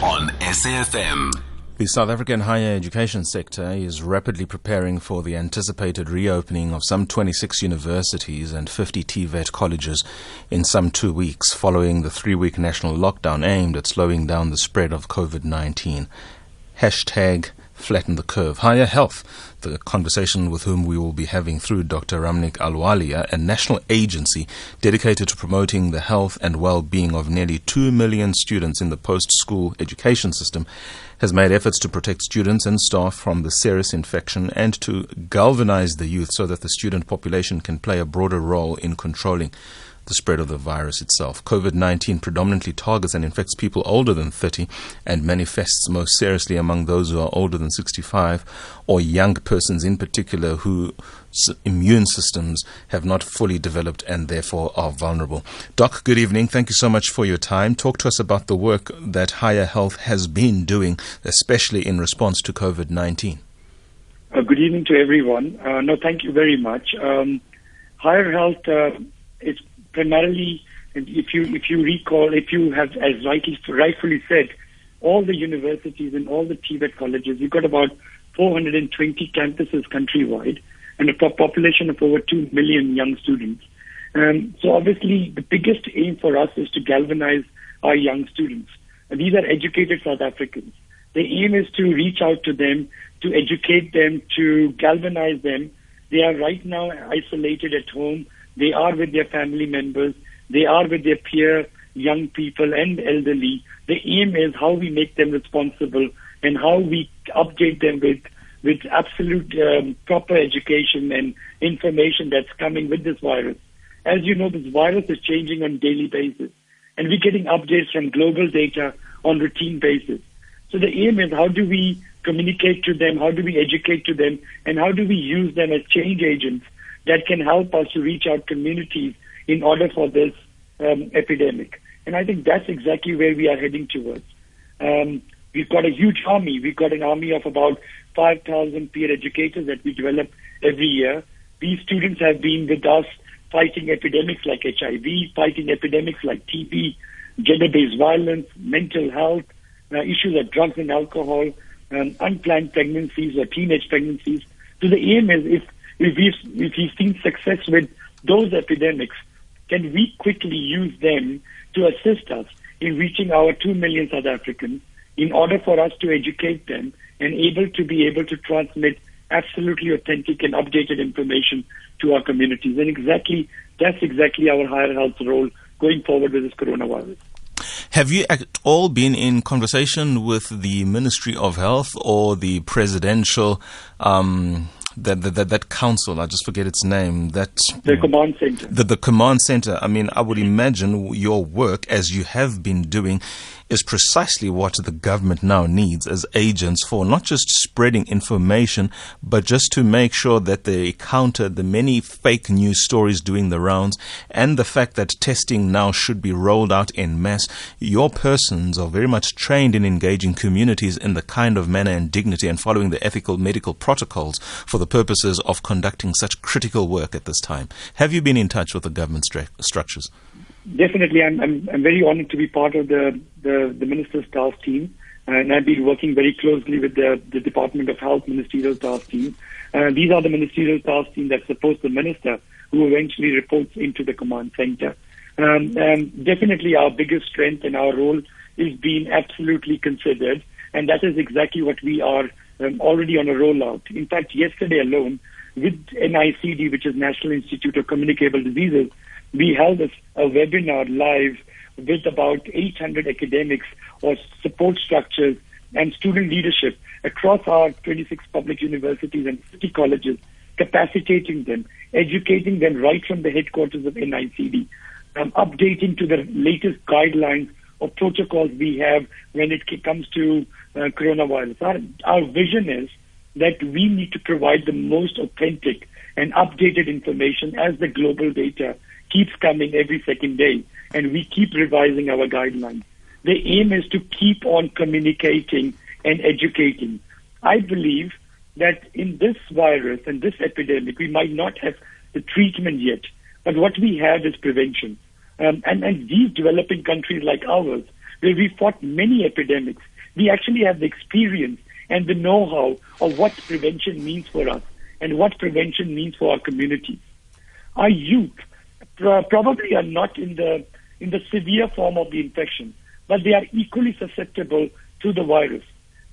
On SAFM. The South African higher education sector is rapidly preparing for the anticipated reopening of some 26 universities and 50 TVET colleges in some two weeks following the three week national lockdown aimed at slowing down the spread of COVID 19. Hashtag flatten the curve. Higher Health, the conversation with whom we will be having through Dr. Ramneek Ahluwalia, a national agency dedicated to promoting the health and well-being of nearly 2 million students in the post-school education system, has made efforts to protect students and staff from the serious infection and to galvanize the youth so that the student population can play a broader role in controlling the spread of the virus itself. COVID 19 predominantly targets and infects people older than 30 and manifests most seriously among those who are older than 65 or young persons in particular whose immune systems have not fully developed and therefore are vulnerable. Doc, good evening. Thank you so much for your time. Talk to us about the work that Higher Health has been doing, especially in response to COVID 19. Uh, good evening to everyone. Uh, no, thank you very much. Um, Higher Health uh, primarily, if you if you recall, if you have, as rightly, rightfully said, all the universities and all the TVET colleges, you've got about 420 campuses countrywide and a population of over 2 million young students. Um, so obviously, the biggest aim for us is to galvanize our young students. And these are educated South Africans. The aim is to reach out to them, to educate them, to galvanize them. They are right now isolated at home they are with their family members. They are with their peer young people and elderly. The aim is how we make them responsible and how we update them with with absolute um, proper education and information that's coming with this virus. As you know, this virus is changing on daily basis, and we're getting updates from global data on routine basis. So the aim is how do we communicate to them, how do we educate to them, and how do we use them as change agents that can help us to reach out communities in order for this um, epidemic. And I think that's exactly where we are heading towards. Um, we've got a huge army. We've got an army of about 5,000 peer educators that we develop every year. These students have been with us fighting epidemics like HIV, fighting epidemics like TB, gender-based violence, mental health, uh, issues of drugs and alcohol, um, unplanned pregnancies or teenage pregnancies. So the aim is if if we've, if we've seen success with those epidemics, can we quickly use them to assist us in reaching our 2 million South Africans in order for us to educate them and able to be able to transmit absolutely authentic and updated information to our communities. And exactly, that's exactly our higher health role going forward with this coronavirus. Have you at all been in conversation with the Ministry of Health or the presidential um, that, that, that, council, I just forget its name, that the command center. The, the command center. I mean, I would imagine your work, as you have been doing, is precisely what the government now needs as agents for not just spreading information, but just to make sure that they counter the many fake news stories doing the rounds and the fact that testing now should be rolled out in mass. Your persons are very much trained in engaging communities in the kind of manner and dignity and following the ethical medical protocols for the purposes of conducting such critical work at this time. Have you been in touch with the government stru- structures? Definitely, I'm, I'm, I'm very honored to be part of the, the, the minister's staff team. And I've been working very closely with the, the Department of Health ministerial staff team. Uh, these are the ministerial staff team that supports the minister, who eventually reports into the command center. Um, and definitely, our biggest strength and our role is being absolutely considered, and that is exactly what we are um, already on a rollout. In fact, yesterday alone, with NICD, which is National Institute of Communicable Diseases, we held a, a webinar live with about 800 academics or support structures and student leadership across our 26 public universities and 50 colleges, capacitating them, educating them right from the headquarters of NICD, um, updating to the latest guidelines or protocols we have when it comes to uh, coronavirus. Our, our vision is that we need to provide the most authentic and updated information as the global data keeps coming every second day, and we keep revising our guidelines. The aim is to keep on communicating and educating. I believe that in this virus and this epidemic, we might not have the treatment yet, but what we have is prevention. Um, and, and these developing countries like ours, where we fought many epidemics, we actually have the experience and the know-how of what prevention means for us and what prevention means for our communities. Our youth probably are not in the in the severe form of the infection, but they are equally susceptible to the virus.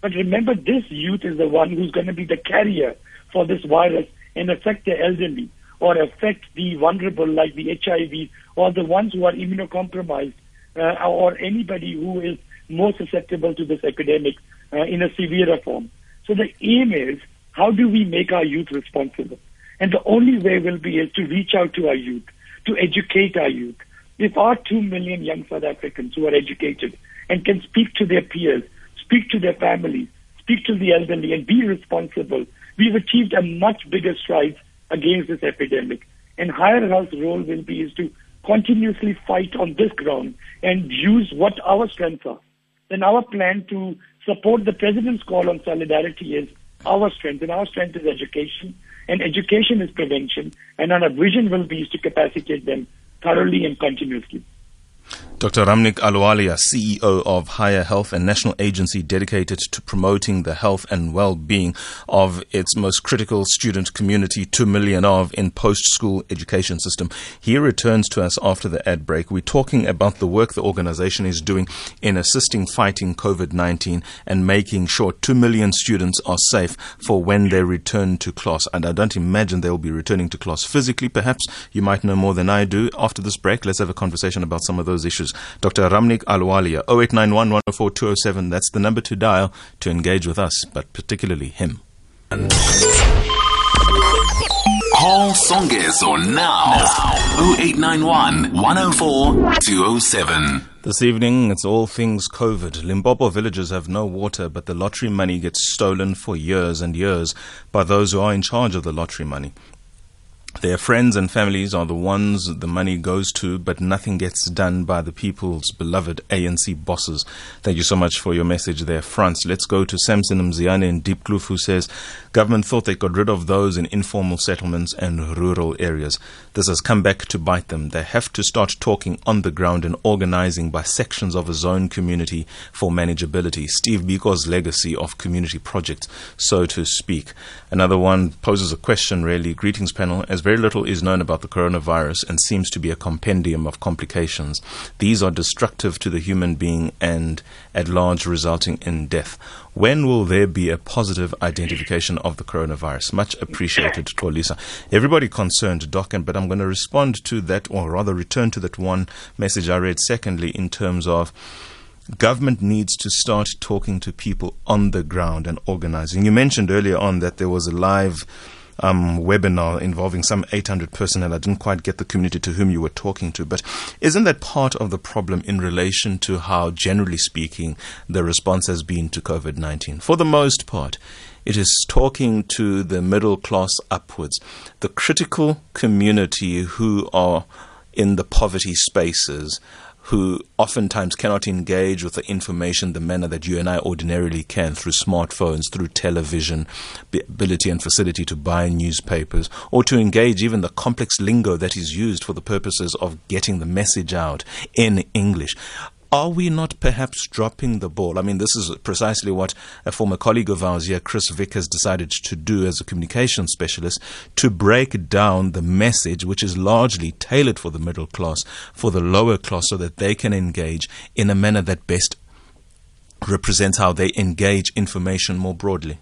But remember, this youth is the one who's going to be the carrier for this virus and affect the elderly or affect the vulnerable like the HIV or the ones who are immunocompromised uh, or anybody who is more susceptible to this epidemic uh, in a severer form. So the aim is how do we make our youth responsible? And the only way will be is to reach out to our youth, to educate our youth. If our two million young South Africans who are educated and can speak to their peers, speak to their families, speak to the elderly and be responsible, we've achieved a much bigger stride against this epidemic. And higher health role will be is to continuously fight on this ground and use what our strengths are. Then our plan to support the president's call on solidarity is our strength, and our strength is education, and education is prevention, and our vision will be to capacitate them thoroughly and continuously. Dr. Ramneek Ahluwalia, CEO of Higher Health, a national agency dedicated to promoting the health and well-being of its most critical student community, 2 million of in post-school education system. He returns to us after the ad break. We're talking about the work the organization is doing in assisting fighting COVID-19 and making sure 2 million students are safe for when they return to class. And I don't imagine they'll be returning to class physically. Perhaps you might know more than I do. After this break, let's have a conversation about some of those issues. Dr. Ramneek Ahluwalia, 0891 104 207. That's the number to dial to engage with us, but particularly him. Call Songezo now. 0891 104 207. This evening, it's all things COVID. Limpopo villagers have no water, but the lottery money gets stolen for years and years by those who are in charge of the lottery money. Their friends and families are the ones the money goes to, but nothing gets done by the people's beloved ANC bosses. Thank you so much for your message there, France. Let's go to Samson Mziane in Diepkloof, who says, Government thought they got rid of those in informal settlements and rural areas. This has come back to bite them. They have to start talking on the ground and organizing by sections of a zone community for manageability. Steve Biko's legacy of community projects, so to speak. Another one poses a question, really. Greetings, panel. As very little is known about the coronavirus and seems to be a compendium of complications. These are destructive to the human being and at large resulting in death. When will there be a positive identification of the coronavirus? Much appreciated, Xolisa. Everybody concerned, Doc, but I'm going to respond to that, or rather return to that one message I read secondly in terms of government needs to start talking to people on the ground and organizing. You mentioned earlier on that there was a live um, webinar involving some 800 personnel. I didn't quite get the community to whom you were talking to, but isn't that part of the problem in relation to how, generally speaking, the response has been to COVID 19? For the most part, it is talking to the middle class upwards, the critical community who are in the poverty spaces who oftentimes cannot engage with the information the manner that you and I ordinarily can through smartphones, through television, the ability and facility to buy newspapers, or to engage even the complex lingo that is used for the purposes of getting the message out in English are we not perhaps dropping the ball? I mean, this is precisely what a former colleague of ours here, Chris Vick, has decided to do as a communication specialist to break down the message, which is largely tailored for the middle class, for the lower class, so that they can engage in a manner that best represents how they engage information more broadly.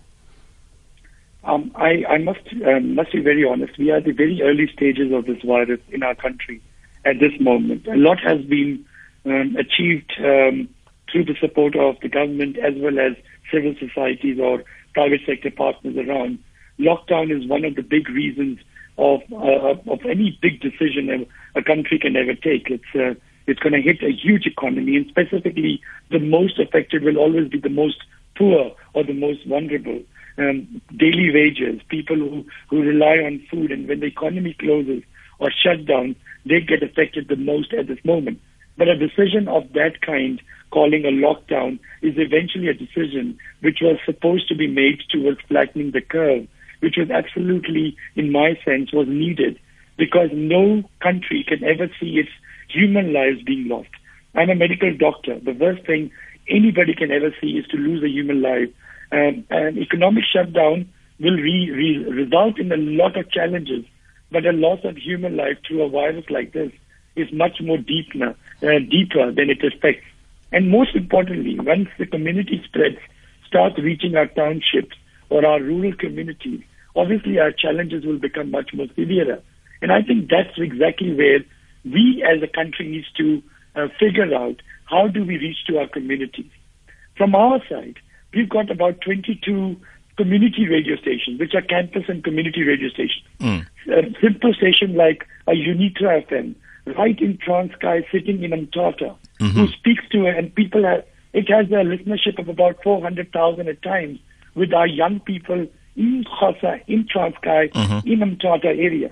Um, I, I, must um, must be very honest. We are at the very early stages of this virus in our country at this moment. A lot has been um, achieved um, through the support of the government as well as civil societies or private sector partners around. Lockdown is one of the big reasons of uh, of any big decision a, country can ever take. It's uh, it's going to hit a huge economy, and specifically, the most affected will always be the most poor or the most vulnerable. Um, daily wages, people who, who rely on food, and when the economy closes or shuts down, they get affected the most at this moment. But a decision of that kind, calling a lockdown, is eventually a decision which was supposed to be made towards flattening the curve, which was absolutely, in my sense, was needed because no country can ever see its human lives being lost. I'm a medical doctor. The worst thing anybody can ever see is to lose a human life. Um, an economic shutdown will re- re- result in a lot of challenges, but a loss of human life through a virus like this is much more deeper, uh, deeper than it affects. And most importantly, once the community spreads, starts reaching our townships or our rural communities, obviously our challenges will become much more severe. And I think that's exactly where we as a country needs to uh, figure out how do we reach to our communities. From our side, we've got about 22 community radio stations, which are campus and community radio stations. Mm. A simple station like a Unitra FM, right in Transkei, sitting in Mthatha, mm-hmm. who speaks to, her and people have, it has a listenership of about 400,000 at times with our young people in Xhosa, in Transkei, mm-hmm. in Mthatha area.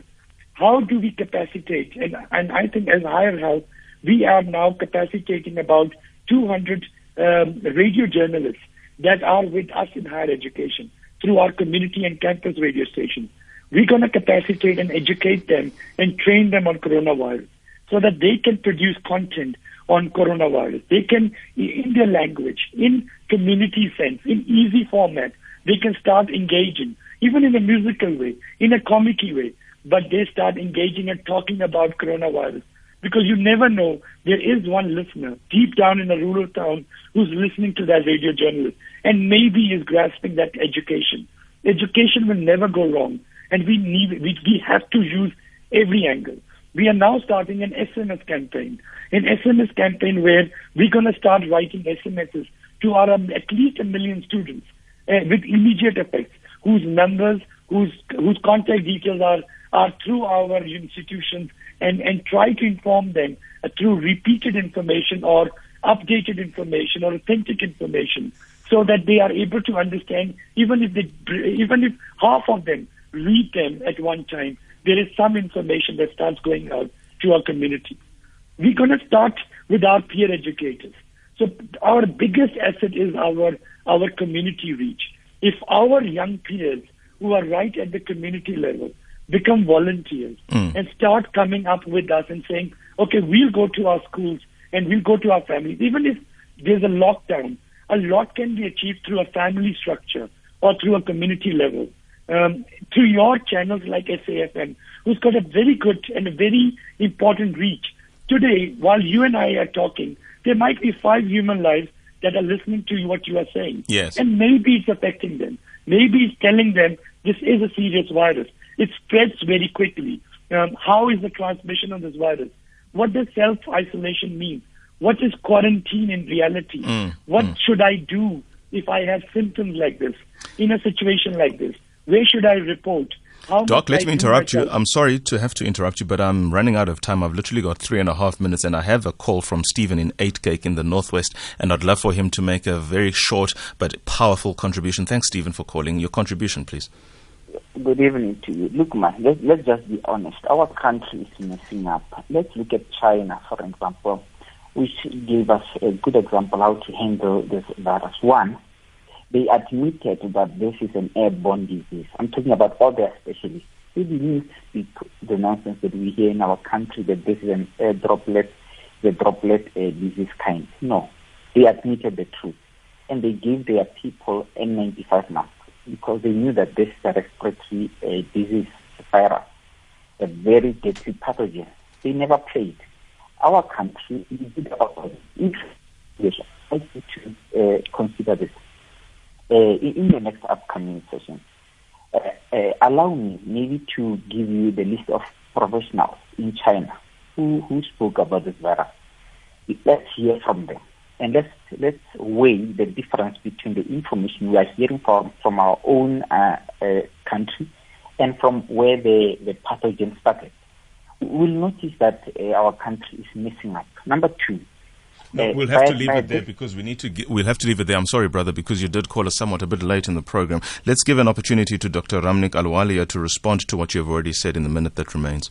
How do we capacitate? And, and I think as Higher Health, we are now capacitating about 200 um, radio journalists that are with us in higher education through our community and campus radio stations. We're going to capacitate and educate them and train them on coronavirus so that they can produce content on coronavirus. They can, in their language, in community sense, in easy format, they can start engaging, even in a musical way, in a comicky way, but they start engaging and talking about coronavirus. Because you never know, there is one listener deep down in a rural town who's listening to that radio journalist and maybe is grasping that education. Education will never go wrong, and we need we, we have to use every angle. We are now starting an SMS campaign, an SMS campaign where we're going to start writing SMSs to our um, at least a million students uh, with immediate effects, whose numbers, whose whose contact details are are through our institutions, and and try to inform them uh, through repeated information or updated information or authentic information, so that they are able to understand, even if they even if half of them read them at one time, there is some information that starts going out to our community. We're going to start with our peer educators. So our biggest asset is our our community reach. If our young peers who are right at the community level become volunteers mm. and start coming up with us and saying, okay, we'll go to our schools and we'll go to our families. Even if there's a lockdown, a lot can be achieved through a family structure or through a community level. Um, through your channels like SAFM, who's got a very good and a very important reach. Today, while you and I are talking, there might be five human lives that are listening to what you are saying. Yes. And maybe it's affecting them. Maybe it's telling them this is a serious virus. It spreads very quickly. Um, how is the transmission of this virus? What does self isolation mean? What is quarantine in reality? Mm, what mm. should I do if I have symptoms like this in a situation like this? Where should I report? How Doc, let I me interrupt you. I'm sorry to have to interrupt you, but I'm running out of time. I've literally got three and a half minutes, and I have a call from Stephen in Eight Cake in the Northwest, and I'd love for him to make a very short but powerful contribution. Thanks, Stephen, for calling. Your contribution, please. Good evening to you. Look, man, let, let's just be honest. Our country is messing up. Let's look at China, for example, which gave us a good example how to handle this virus. One, they admitted that this is an airborne disease. I'm talking about other specialists. They didn't the nonsense that we hear in our country that this is an air droplet, the droplet uh, disease kind. No, they admitted the truth. And they gave their people N95 masks because they knew that this is a respiratory uh, disease virus, a very deadly pathogen. They never played. Our country, did If to uh, consider this in the next upcoming session, uh, uh, allow me maybe to give you the list of professionals in China who, who spoke about this virus. Let's hear from them. And let's let's weigh the difference between the information we are hearing from from our own uh, uh, country and from where the, the pathogen started. We'll notice that uh, our country is missing up. Number two, no, we'll have to leave it there because we need to. Get, we'll have to leave it there. I'm sorry, brother, because you did call us somewhat a bit late in the program. Let's give an opportunity to Dr. Ramneek Ahluwalia to respond to what you have already said in the minute that remains.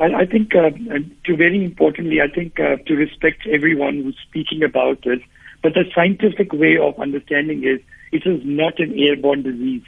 I, I think, uh, to very importantly, I think uh, to respect everyone who's speaking about it, but the scientific way of understanding is it is not an airborne disease.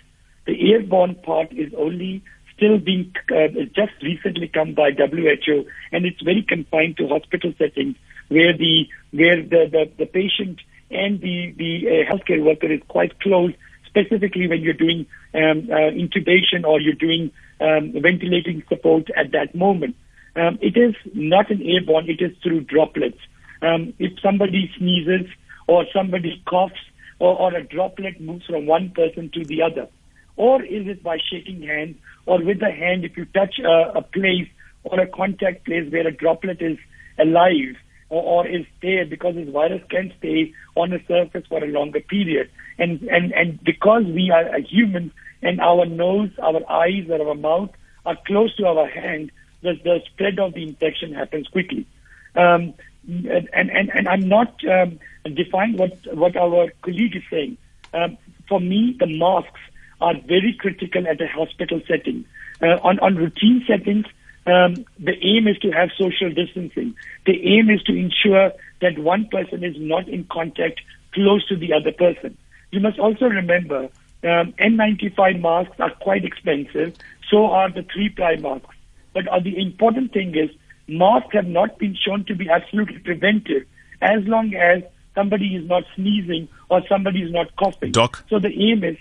The airborne part is only still being uh, just recently come by WHO, and it's very confined to hospital settings where the where the the, the patient and the the uh, healthcare worker is quite close. Specifically, when you're doing um, uh, intubation or you're doing um, ventilating support at that moment, um, it is not an airborne; it is through droplets. Um, if somebody sneezes or somebody coughs or, or a droplet moves from one person to the other, or is it by shaking hands or with the hand if you touch a, a place or a contact place where a droplet is alive or, or is there because this virus can stay on a surface for a longer period. And, and, and because we are a human and our nose, our eyes, or our mouth are close to our hand, the, the spread of the infection happens quickly. Um, and, and, and I'm not um, defying what, what our colleague is saying. Um, for me, the masks are very critical at a hospital setting. Uh, on, on routine settings, um, the aim is to have social distancing. The aim is to ensure that one person is not in contact close to the other person. You must also remember um, N95 masks are quite expensive, so are the three ply masks. But uh, the important thing is masks have not been shown to be absolutely preventive as long as somebody is not sneezing or somebody is not coughing. Doc. So the aim is.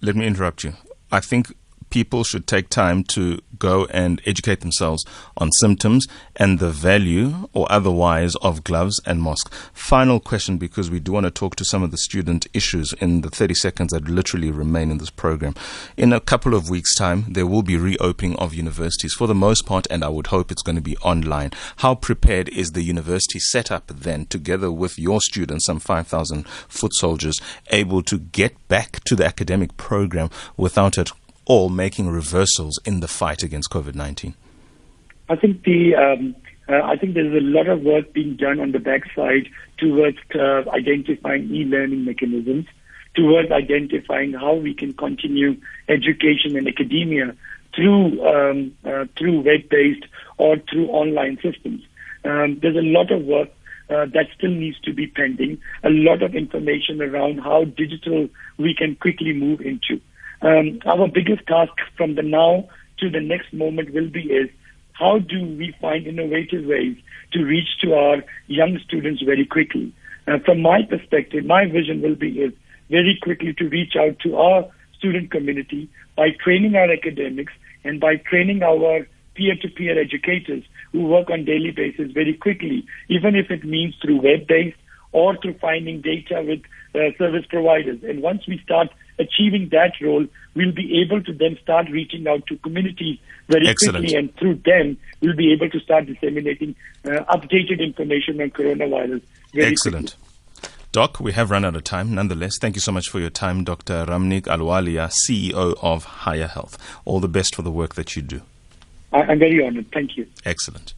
Let me interrupt you. I think people should take time to go and educate themselves on symptoms and the value or otherwise of gloves and masks. Final question because we do want to talk to some of the student issues in the 30 seconds that literally remain in this program. In a couple of weeks' time, there will be reopening of universities for the most part, and I would hope it's going to be online. How prepared is the university set up then, together with your students, some 5,000 foot soldiers, able to get back to the academic program without it all making reversals in the fight against COVID 19? I think the um, uh, I think there's a lot of work being done on the backside towards uh, identifying e-learning mechanisms, towards identifying how we can continue education and academia through um, uh, through web-based or through online systems. Um, there's a lot of work uh, that still needs to be pending. A lot of information around how digital we can quickly move into. Um, our biggest task from the now to the next moment will be is how do we find innovative ways to reach to our young students very quickly? Uh, from my perspective, my vision will be is very quickly to reach out to our student community by training our academics and by training our peer-to-peer educators who work on daily basis very quickly, even if it means through web-based or through finding data with uh, service providers. And once we start achieving that role, we'll be able to then start reaching out to communities very Excellent. quickly, and through them, we'll be able to start disseminating uh, updated information on coronavirus very Excellent. quickly. Doc, we have run out of time. Nonetheless, thank you so much for your time, Dr. Ramneek Ahluwalia, CEO of Higher Health. All the best for the work that you do. I'm very honored. Thank you. Excellent.